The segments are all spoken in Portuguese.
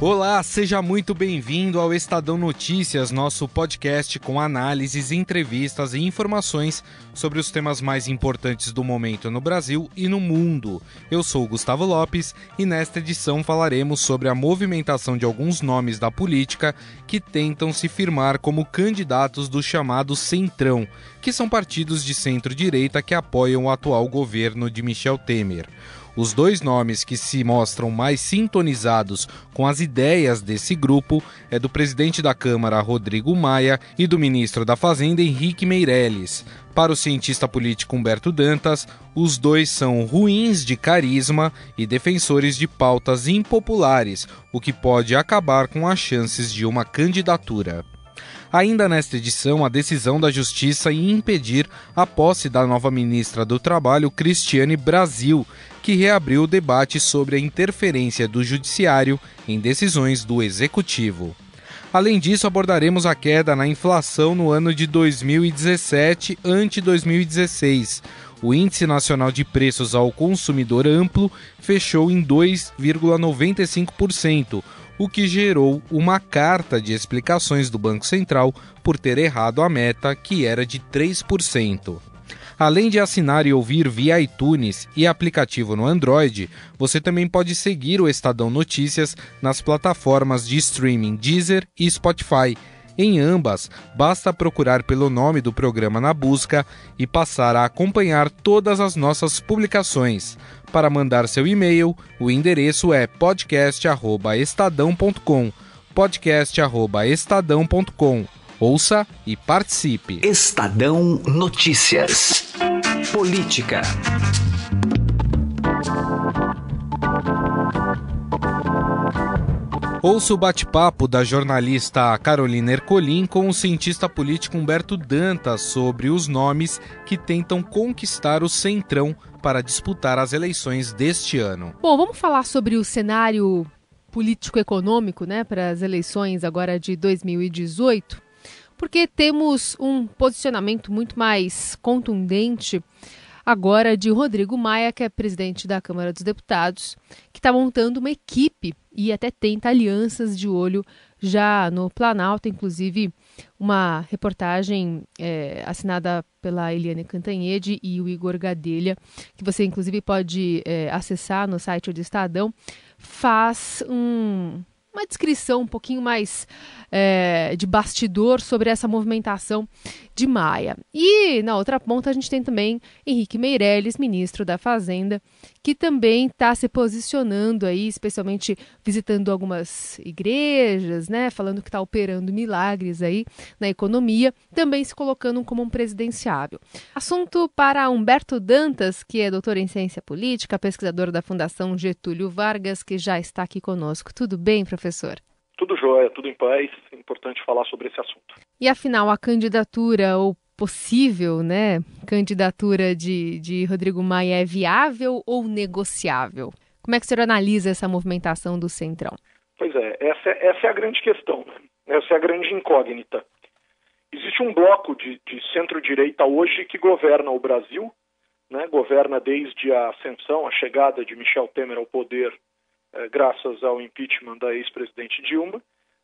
Olá, seja muito bem-vindo ao Estadão Notícias, nosso podcast com análises, entrevistas e informações sobre os temas mais importantes do momento no Brasil e no mundo. Eu sou Gustavo Lopes e nesta edição falaremos sobre a movimentação de alguns nomes da política que tentam se firmar como candidatos do chamado Centrão, que são partidos de centro-direita que apoiam o atual governo de Michel Temer. Os dois nomes que se mostram mais sintonizados com as ideias desse grupo é do presidente da Câmara, Rodrigo Maia, e do ministro da Fazenda, Henrique Meirelles. Para o cientista político Humberto Dantas, os dois são ruins de carisma e defensores de pautas impopulares, o que pode acabar com as chances de uma candidatura. Ainda nesta edição, a decisão da Justiça em impedir a posse da nova ministra do Trabalho, Cristiane Brasil, que reabriu o debate sobre a interferência do Judiciário em decisões do Executivo. Além disso, abordaremos a queda na inflação no ano de 2017 ante 2016. O Índice Nacional de Preços ao Consumidor Amplo fechou em 2,95%, o que gerou uma carta de explicações do Banco Central por ter errado a meta, que era de 3%. Além de assinar e ouvir via iTunes e aplicativo no Android, você também pode seguir o Estadão Notícias nas plataformas de streaming Deezer e Spotify. Em ambas, basta procurar pelo nome do programa na busca e passar a acompanhar todas as nossas publicações. Para mandar seu e-mail, o endereço é podcast@estadão.com. podcast@estadão.com. Ouça e participe. Estadão Notícias. Política. Ouça o bate-papo da jornalista Carolina Ercolim com o cientista político Humberto Dantas sobre os nomes que tentam conquistar o Centrão para disputar as eleições deste ano. Bom, vamos falar sobre o cenário político-econômico né, para as eleições agora de 2018, porque temos um posicionamento muito mais contundente agora de Rodrigo Maia, que é presidente da Câmara dos Deputados, que está montando uma equipe e até tenta alianças de olho já no Planalto, inclusive uma reportagem é, assinada pela Eliane Cantanhede e o Igor Gadelha, que você inclusive pode é, acessar no site do Estadão, faz um, uma descrição um pouquinho mais é, de bastidor sobre essa movimentação de Maia. E na outra ponta a gente tem também Henrique Meirelles, ministro da Fazenda, que também está se posicionando aí, especialmente visitando algumas igrejas, né, falando que está operando milagres aí na economia, também se colocando como um presidenciável. Assunto para Humberto Dantas, que é doutor em ciência política, pesquisador da Fundação Getúlio Vargas, que já está aqui conosco. Tudo bem, professor? Tudo jóia, tudo em paz. É importante falar sobre esse assunto. E afinal, a candidatura ou possível, né, candidatura de, de Rodrigo Maia é viável ou negociável? Como é que o senhor analisa essa movimentação do Centrão? Pois é, essa, essa é a grande questão, né? essa é a grande incógnita. Existe um bloco de, de centro-direita hoje que governa o Brasil, né? governa desde a ascensão, a chegada de Michel Temer ao poder, eh, graças ao impeachment da ex-presidente Dilma,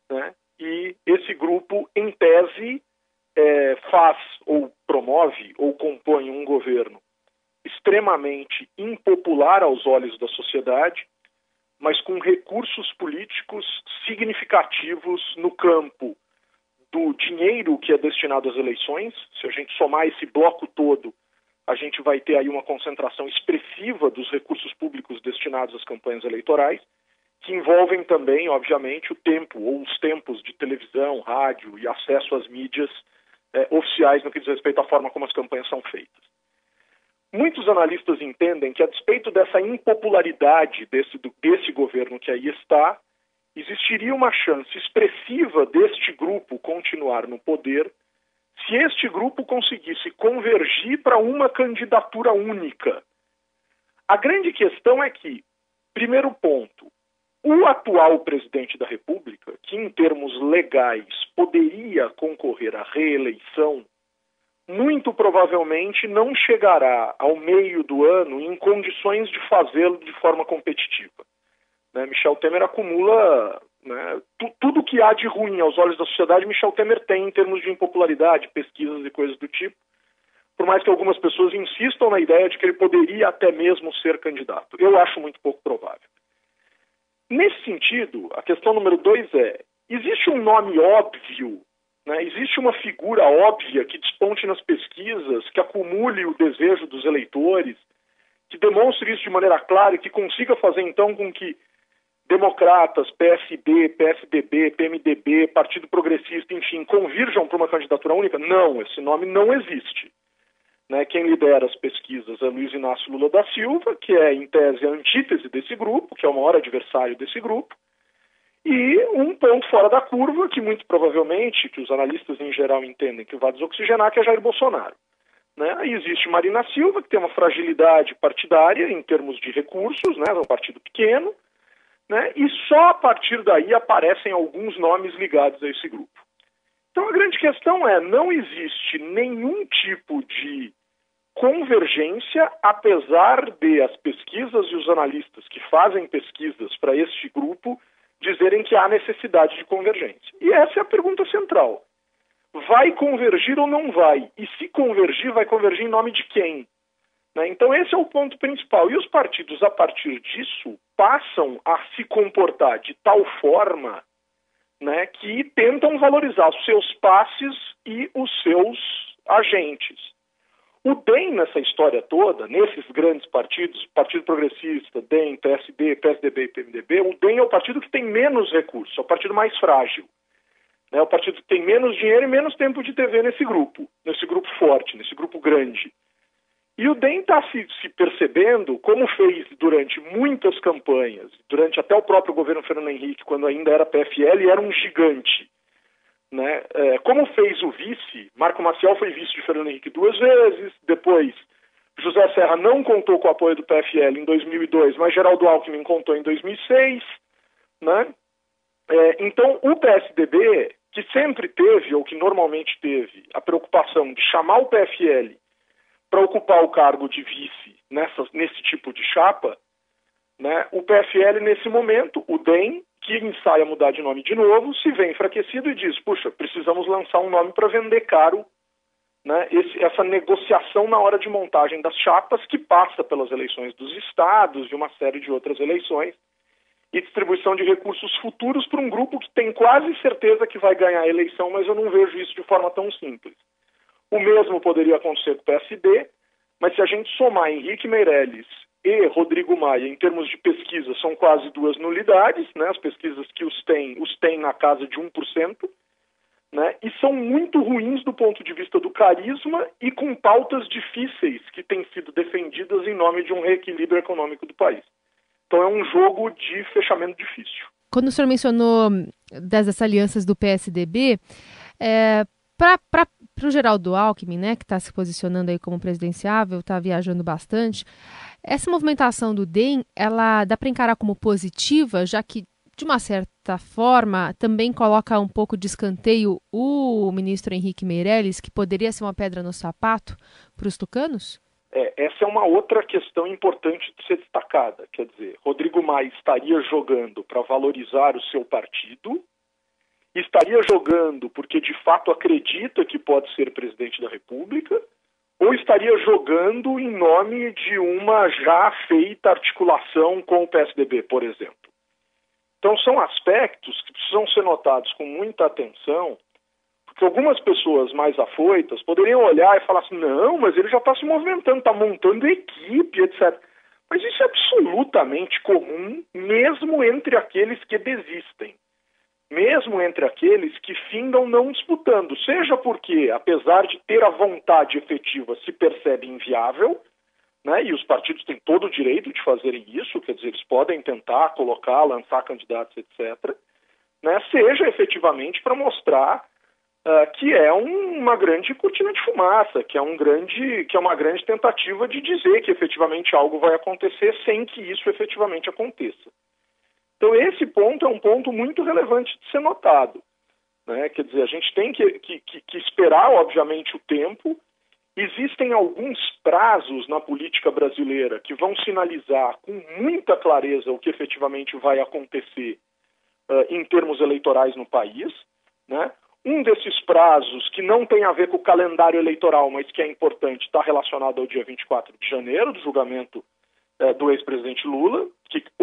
né? e esse grupo, em tese, é, faz ou promove ou compõe um governo extremamente impopular aos olhos da sociedade, mas com recursos políticos significativos no campo do dinheiro que é destinado às eleições. Se a gente somar esse bloco todo, a gente vai ter aí uma concentração expressiva dos recursos públicos destinados às campanhas eleitorais, que envolvem também, obviamente, o tempo ou os tempos de televisão, rádio e acesso às mídias é, oficiais no que diz respeito à forma como as campanhas são feitas. Muitos analistas entendem que, a despeito dessa impopularidade desse, desse governo que aí está, existiria uma chance expressiva deste grupo continuar no poder se este grupo conseguisse convergir para uma candidatura única. A grande questão é que, primeiro ponto, o atual presidente da República, que em termos legais poderia concorrer à reeleição, muito provavelmente não chegará ao meio do ano em condições de fazê-lo de forma competitiva. Né? Michel Temer acumula né, tudo que há de ruim aos olhos da sociedade, Michel Temer tem em termos de impopularidade, pesquisas e coisas do tipo, por mais que algumas pessoas insistam na ideia de que ele poderia até mesmo ser candidato. Eu acho muito pouco provável. Nesse sentido, a questão número dois é: existe um nome óbvio, né, existe uma figura óbvia que desponte nas pesquisas, que acumule o desejo dos eleitores, que demonstre isso de maneira clara e que consiga fazer então com que democratas, PSD, PSDB, PMDB, Partido Progressista, enfim, convirjam para uma candidatura única? Não, esse nome não existe. Né, quem lidera as pesquisas é Luiz Inácio Lula da Silva, que é, em tese, a antítese desse grupo, que é o maior adversário desse grupo, e um ponto fora da curva, que muito provavelmente, que os analistas em geral entendem que vai desoxigenar, que é Jair Bolsonaro. Né? Aí existe Marina Silva, que tem uma fragilidade partidária em termos de recursos, né? é um partido pequeno, né? e só a partir daí aparecem alguns nomes ligados a esse grupo. Então a grande questão é: não existe nenhum tipo de convergência, apesar de as pesquisas e os analistas que fazem pesquisas para este grupo dizerem que há necessidade de convergência. E essa é a pergunta central. Vai convergir ou não vai? E se convergir, vai convergir em nome de quem? Né? Então, esse é o ponto principal. E os partidos, a partir disso, passam a se comportar de tal forma né, que tentam valorizar os seus passes e os seus agentes. O DEM nessa história toda, nesses grandes partidos, Partido Progressista, DEM, PSD, PSDB e PMDB, o DEM é o partido que tem menos recursos, é o partido mais frágil. É o partido que tem menos dinheiro e menos tempo de TV nesse grupo, nesse grupo forte, nesse grupo grande. E o DEM está se, se, percebendo, como fez durante muitas campanhas, durante até o próprio governo Fernando Henrique, quando ainda era PFL, era um gigante. Né? É, como fez o vice, Marco Maciel foi vice de Fernando Henrique duas vezes, depois José Serra não contou com o apoio do PFL em 2002, mas Geraldo Alckmin contou em 2006. Né? É, então, o PSDB, que sempre teve, ou que normalmente teve, a preocupação de chamar o PFL para ocupar o cargo de vice nessa, nesse tipo de chapa, né, o PFL, nesse momento, o DEM, que ensaia mudar de nome de novo, se vê enfraquecido e diz: puxa, precisamos lançar um nome para vender caro né, esse, essa negociação na hora de montagem das chapas, que passa pelas eleições dos estados e uma série de outras eleições, e distribuição de recursos futuros para um grupo que tem quase certeza que vai ganhar a eleição, mas eu não vejo isso de forma tão simples. O mesmo poderia acontecer com o PSD, mas se a gente somar Henrique Meirelles e Rodrigo Maia, em termos de pesquisa, são quase duas nulidades, né? as pesquisas que os têm, os têm na casa de 1%, né? e são muito ruins do ponto de vista do carisma e com pautas difíceis que têm sido defendidas em nome de um reequilíbrio econômico do país. Então é um jogo de fechamento difícil. Quando o senhor mencionou das alianças do PSDB, é, para o Geraldo Alckmin, né, que está se posicionando aí como presidenciável, está viajando bastante, essa movimentação do DEM, ela dá para encarar como positiva, já que, de uma certa forma, também coloca um pouco de escanteio o ministro Henrique Meirelles, que poderia ser uma pedra no sapato para os tucanos? É, essa é uma outra questão importante de ser destacada. Quer dizer, Rodrigo Maia estaria jogando para valorizar o seu partido, estaria jogando porque de fato acredita que pode ser presidente da República ou estaria jogando em nome de uma já feita articulação com o PSDB, por exemplo. Então são aspectos que precisam ser notados com muita atenção, porque algumas pessoas mais afoitas poderiam olhar e falar assim, não, mas ele já está se movimentando, está montando equipe, etc. Mas isso é absolutamente comum, mesmo entre aqueles que desistem mesmo entre aqueles que findam não disputando, seja porque, apesar de ter a vontade efetiva, se percebe inviável, né, e os partidos têm todo o direito de fazerem isso, quer dizer, eles podem tentar colocar, lançar candidatos, etc., né, seja efetivamente para mostrar uh, que é um, uma grande cortina de fumaça, que é, um grande, que é uma grande tentativa de dizer que efetivamente algo vai acontecer sem que isso efetivamente aconteça. Então, esse ponto é um ponto muito relevante de ser notado. Né? Quer dizer, a gente tem que, que, que esperar, obviamente, o tempo. Existem alguns prazos na política brasileira que vão sinalizar com muita clareza o que efetivamente vai acontecer uh, em termos eleitorais no país. Né? Um desses prazos, que não tem a ver com o calendário eleitoral, mas que é importante, está relacionado ao dia 24 de janeiro, do julgamento uh, do ex-presidente Lula,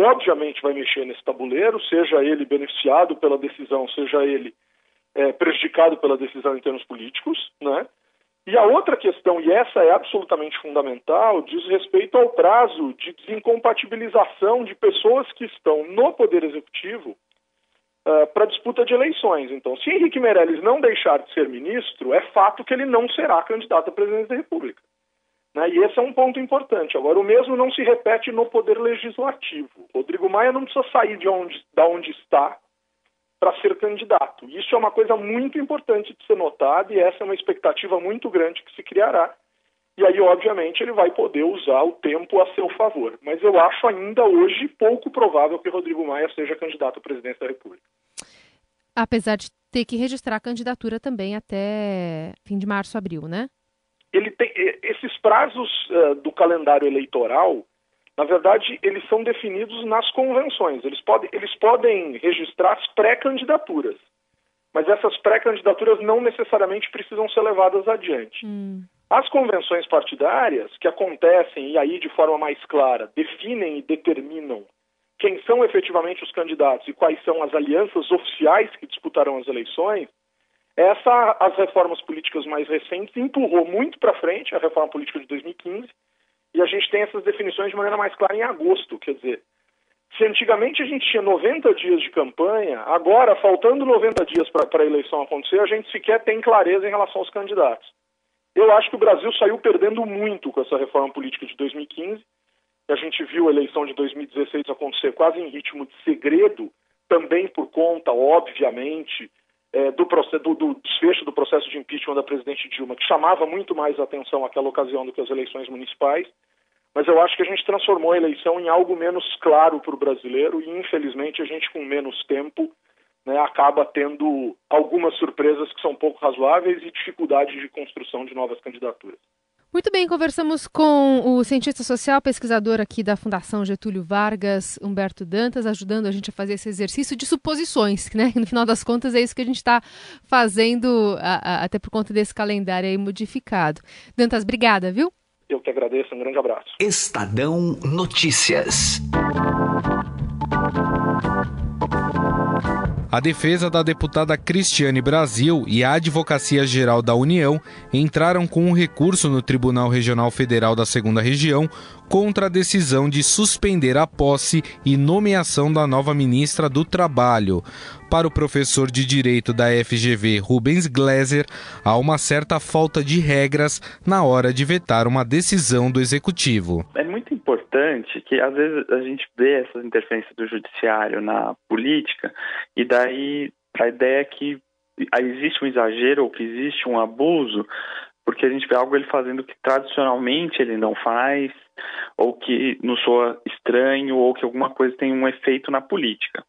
obviamente vai mexer nesse tabuleiro, seja ele beneficiado pela decisão, seja ele é, prejudicado pela decisão em termos políticos, né? E a outra questão, e essa é absolutamente fundamental, diz respeito ao prazo de desincompatibilização de pessoas que estão no Poder Executivo uh, para disputa de eleições. Então, se Henrique Meirelles não deixar de ser ministro, é fato que ele não será candidato à presidência da República. Né? E esse é um ponto importante. Agora, o mesmo não se repete no Poder Legislativo. Rodrigo Maia não precisa sair de onde, da onde está para ser candidato. Isso é uma coisa muito importante de ser notada e essa é uma expectativa muito grande que se criará. E aí, obviamente, ele vai poder usar o tempo a seu favor. Mas eu acho ainda hoje pouco provável que Rodrigo Maia seja candidato à presidência da República. Apesar de ter que registrar a candidatura também até fim de março, abril, né? Ele tem esses prazos uh, do calendário eleitoral na verdade, eles são definidos nas convenções. Eles podem, eles podem registrar as pré-candidaturas, mas essas pré-candidaturas não necessariamente precisam ser levadas adiante. Hum. As convenções partidárias, que acontecem e aí de forma mais clara definem e determinam quem são efetivamente os candidatos e quais são as alianças oficiais que disputarão as eleições, essa as reformas políticas mais recentes empurrou muito para frente a reforma política de 2015 e a gente tem essas definições de maneira mais clara em agosto. Quer dizer, se antigamente a gente tinha 90 dias de campanha, agora, faltando 90 dias para a eleição acontecer, a gente sequer tem clareza em relação aos candidatos. Eu acho que o Brasil saiu perdendo muito com essa reforma política de 2015. A gente viu a eleição de 2016 acontecer quase em ritmo de segredo, também por conta, obviamente, é, do, do, do, desfecho do processo de impeachment da presidente Dilma, que chamava muito mais atenção naquela ocasião do que as eleições municipais. Mas eu acho que a gente transformou a eleição em algo menos claro para o brasileiro e, infelizmente, a gente, com menos tempo, né, acaba tendo algumas surpresas que são pouco razoáveis e dificuldades de construção de novas candidaturas. Muito bem, conversamos com o cientista social, pesquisador aqui da Fundação Getúlio Vargas, Humberto Dantas, ajudando a gente a fazer esse exercício de suposições, né? No final das contas é isso que a gente está fazendo, a, a, até por conta desse calendário aí modificado. Dantas, obrigada, viu? Eu que agradeço, um grande abraço. Estadão Notícias. A defesa da deputada Cristiane Brasil e a Advocacia Geral da União entraram com um recurso no Tribunal Regional Federal da Segunda Região contra a decisão de suspender a posse e nomeação da nova ministra do Trabalho. Para o professor de Direito da FGV, Rubens Gleiser, há uma certa falta de regras na hora de vetar uma decisão do Executivo. É muito importante que, às vezes, a gente vê essas interferências do Judiciário na política e daí a ideia é que existe um exagero ou que existe um abuso porque a gente vê algo ele fazendo que tradicionalmente ele não faz, ou que nos soa estranho, ou que alguma coisa tem um efeito na política.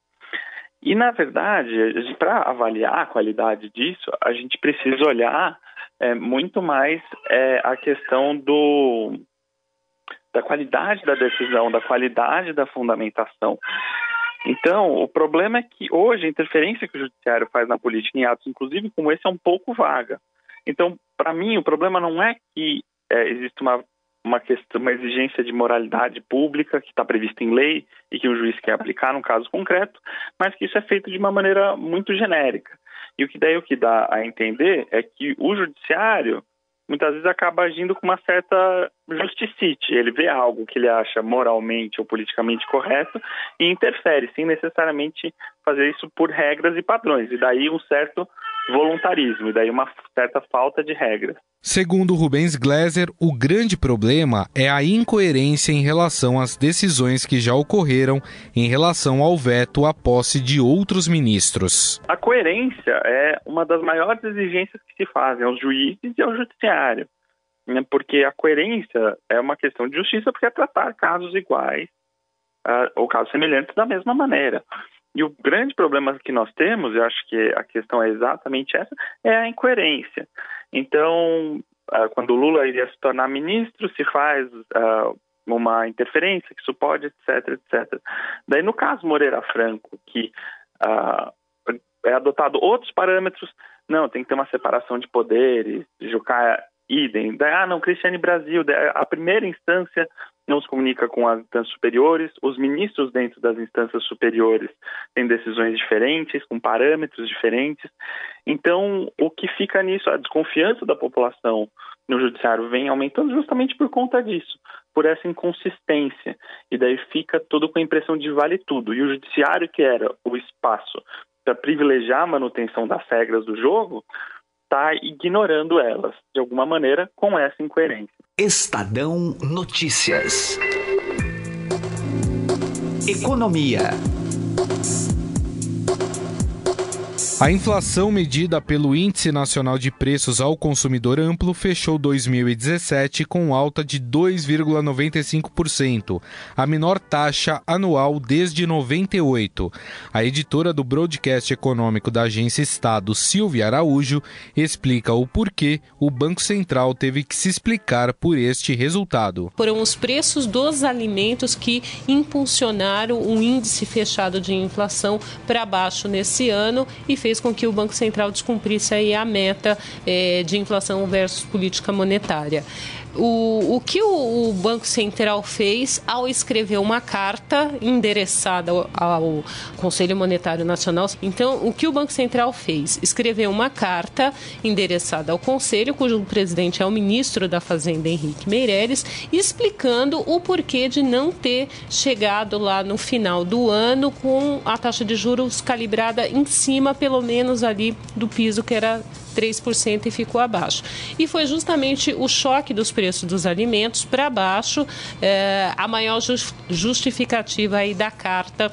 E, na verdade, para avaliar a qualidade disso, a gente precisa olhar é, muito mais é, a questão do, da qualidade da decisão, da qualidade da fundamentação. Então, o problema é que hoje a interferência que o judiciário faz na política em atos, inclusive como esse, é um pouco vaga. Então, para mim, o problema não é que é, existe uma, uma, questão, uma exigência de moralidade pública que está prevista em lei e que o juiz quer aplicar num caso concreto, mas que isso é feito de uma maneira muito genérica. E o que daí o que dá a entender é que o judiciário muitas vezes acaba agindo com uma certa justicite. Ele vê algo que ele acha moralmente ou politicamente correto e interfere, sem necessariamente fazer isso por regras e padrões. E daí um certo voluntarismo, e daí uma certa falta de regras. Segundo Rubens Gleiser, o grande problema é a incoerência em relação às decisões que já ocorreram em relação ao veto à posse de outros ministros. A coerência é uma das maiores exigências que se fazem aos juízes e ao judiciário, né? porque a coerência é uma questão de justiça, porque é tratar casos iguais uh, ou casos semelhantes da mesma maneira. E o grande problema que nós temos, eu acho que a questão é exatamente essa, é a incoerência. Então, uh, quando o Lula iria se tornar ministro, se faz uh, uma interferência que isso pode, etc, etc. Daí, no caso Moreira Franco, que uh, é adotado outros parâmetros, não, tem que ter uma separação de poderes, Jucá idem. Daí, ah, não, Cristiane Brasil, a primeira instância não se comunica com as instâncias superiores, os ministros dentro das instâncias superiores têm decisões diferentes, com parâmetros diferentes. Então, o que fica nisso, a desconfiança da população no judiciário vem aumentando justamente por conta disso, por essa inconsistência. E daí fica tudo com a impressão de vale tudo. E o judiciário, que era o espaço para privilegiar a manutenção das regras do jogo, está ignorando elas, de alguma maneira, com essa incoerência. Estadão Notícias. Economia. A inflação medida pelo Índice Nacional de Preços ao Consumidor Amplo fechou 2017 com alta de 2,95%, a menor taxa anual desde 98. A editora do broadcast econômico da Agência Estado, Silvia Araújo, explica o porquê o Banco Central teve que se explicar por este resultado. Foram os preços dos alimentos que impulsionaram o índice fechado de inflação para baixo nesse ano e fez fez com que o Banco Central descumprisse aí a meta é, de inflação versus política monetária o, o que o, o, Banco Central fez ao escrever uma carta endereçada ao, Conselho Monetário Nacional. Então, o que o Banco Central fez? Escreveu uma carta endereçada ao Conselho, cujo presidente é o ministro da Fazenda, Henrique Meirelles, explicando o porquê de não ter chegado lá no final do ano com a taxa de juros calibrada em cima, pelo menos ali, do piso que era 3% e ficou abaixo. E foi justamente o choque dos preços dos alimentos para baixo é, a maior justificativa aí da carta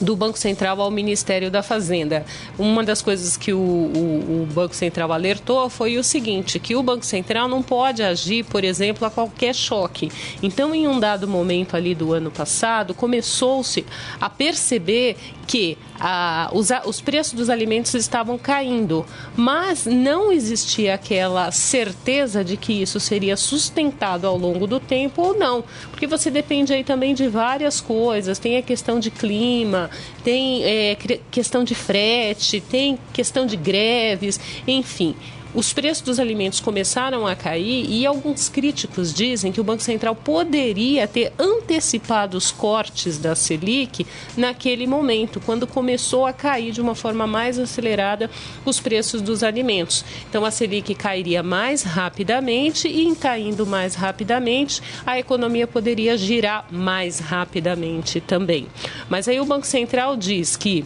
do Banco Central ao Ministério da Fazenda. Uma das coisas que o, o, o, Banco Central alertou foi o seguinte, que o Banco Central não pode agir, por exemplo, a qualquer choque. Então, em um dado momento ali do ano passado, começou-se a perceber que ah, os, os preços dos alimentos estavam caindo, mas não existia aquela certeza de que isso seria sustentado ao longo do tempo ou não, porque você depende aí também de várias coisas, tem a questão de clima, tem é, questão de frete, tem questão de greves, enfim os preços dos alimentos começaram a cair e alguns críticos dizem que o Banco Central poderia ter antecipado os cortes da Selic naquele momento, quando começou a cair de uma forma mais acelerada os preços dos alimentos. Então a Selic cairia mais rapidamente e em caindo mais rapidamente, a economia poderia girar mais rapidamente também. Mas aí o Banco Central diz que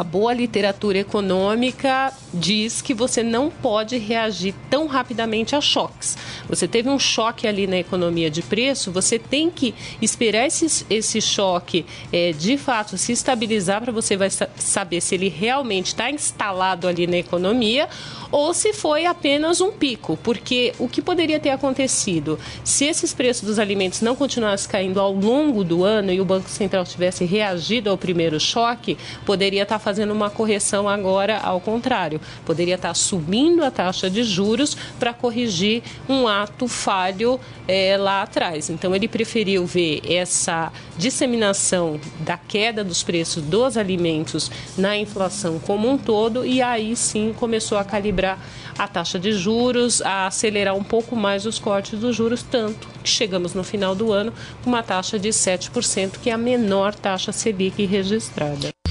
a boa literatura econômica diz que você não pode reagir tão rapidamente a choques. Você teve um choque ali na economia de preço, você tem que esperar esse, esse choque é, de fato se estabilizar para você vai saber se ele realmente está instalado ali na economia ou se foi apenas um pico, porque o que poderia ter acontecido se esses preços dos alimentos não continuassem caindo ao longo do ano e o Banco Central tivesse reagido ao primeiro choque, poderia estar tá fazendo uma correção agora ao contrário, poderia estar subindo a taxa de juros para corrigir um ato falho é, lá atrás. Então ele preferiu ver essa disseminação da queda dos preços dos alimentos na inflação como um todo e aí sim começou a calibrar a taxa de juros, a acelerar um pouco mais os cortes dos juros, tanto que chegamos no final do ano com uma taxa de 7%, que é a menor taxa Selic registrada.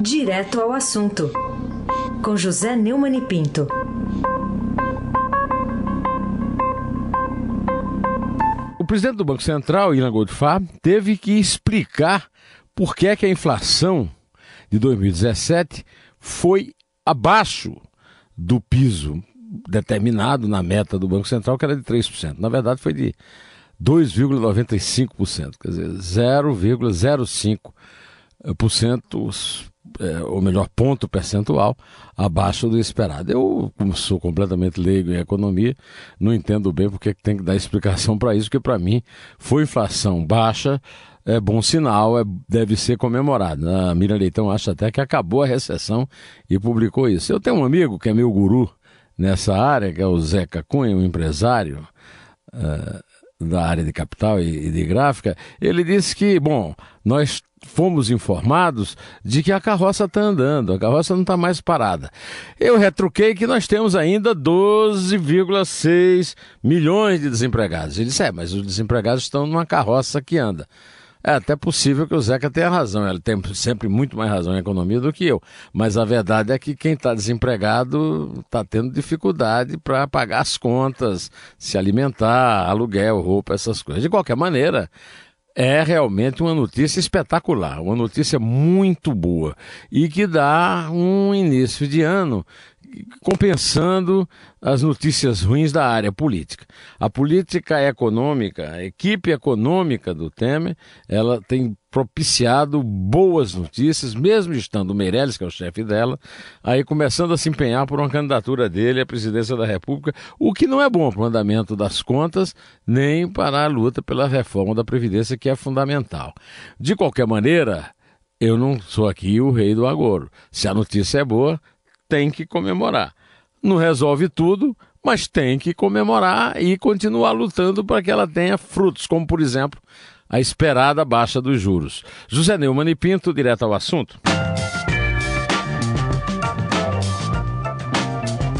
Direto ao assunto, com José Neumann e Pinto. O presidente do Banco Central, Ilan Goldfarb, teve que explicar por que, é que a inflação de 2017 foi abaixo do piso determinado na meta do Banco Central, que era de 3%. Na verdade, foi de 2,95%, quer dizer, 0,05% é, ou melhor, ponto percentual abaixo do esperado. Eu, como sou completamente leigo em economia, não entendo bem porque tem que dar explicação para isso, porque para mim foi inflação baixa, é bom sinal, é, deve ser comemorado. A Miriam Leitão acha até que acabou a recessão e publicou isso. Eu tenho um amigo que é meu guru nessa área, que é o Zeca Cunha, um empresário. Uh, da área de capital e de gráfica, ele disse que, bom, nós fomos informados de que a carroça está andando, a carroça não está mais parada. Eu retruquei que nós temos ainda 12,6 milhões de desempregados. Ele disse: é, mas os desempregados estão numa carroça que anda. É até possível que o Zeca tenha razão, ele tem sempre muito mais razão em economia do que eu. Mas a verdade é que quem está desempregado está tendo dificuldade para pagar as contas, se alimentar, aluguel, roupa, essas coisas. De qualquer maneira, é realmente uma notícia espetacular, uma notícia muito boa e que dá um início de ano compensando as notícias ruins da área política. A política econômica, a equipe econômica do Temer, ela tem propiciado boas notícias, mesmo estando o Meirelles, que é o chefe dela, aí começando a se empenhar por uma candidatura dele à presidência da República, o que não é bom para o andamento das contas, nem para a luta pela reforma da Previdência, que é fundamental. De qualquer maneira, eu não sou aqui o rei do agouro. Se a notícia é boa, tem que comemorar. Não resolve tudo, mas tem que comemorar e continuar lutando para que ela tenha frutos, como por exemplo a esperada baixa dos juros. José Neumann e Pinto, direto ao assunto.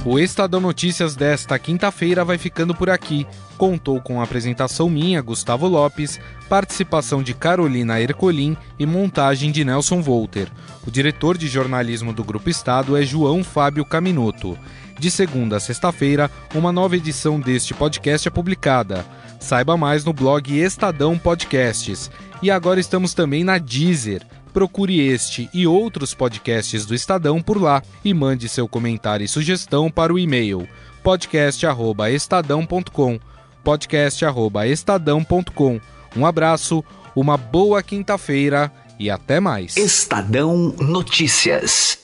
O Estadão Notícias desta quinta-feira vai ficando por aqui. Contou com a apresentação minha, Gustavo Lopes, participação de Carolina Ercolim e montagem de Nelson Volter. O diretor de jornalismo do Grupo Estado é João Fábio Caminoto. De segunda a sexta-feira, uma nova edição deste podcast é publicada. Saiba mais no blog Estadão Podcasts. E agora estamos também na Deezer. Procure este e outros podcasts do Estadão por lá e mande seu comentário e sugestão para o e-mail podcast@estadão.com. podcast@estadão.com. Um abraço, uma boa quinta-feira e até mais. Estadão Notícias.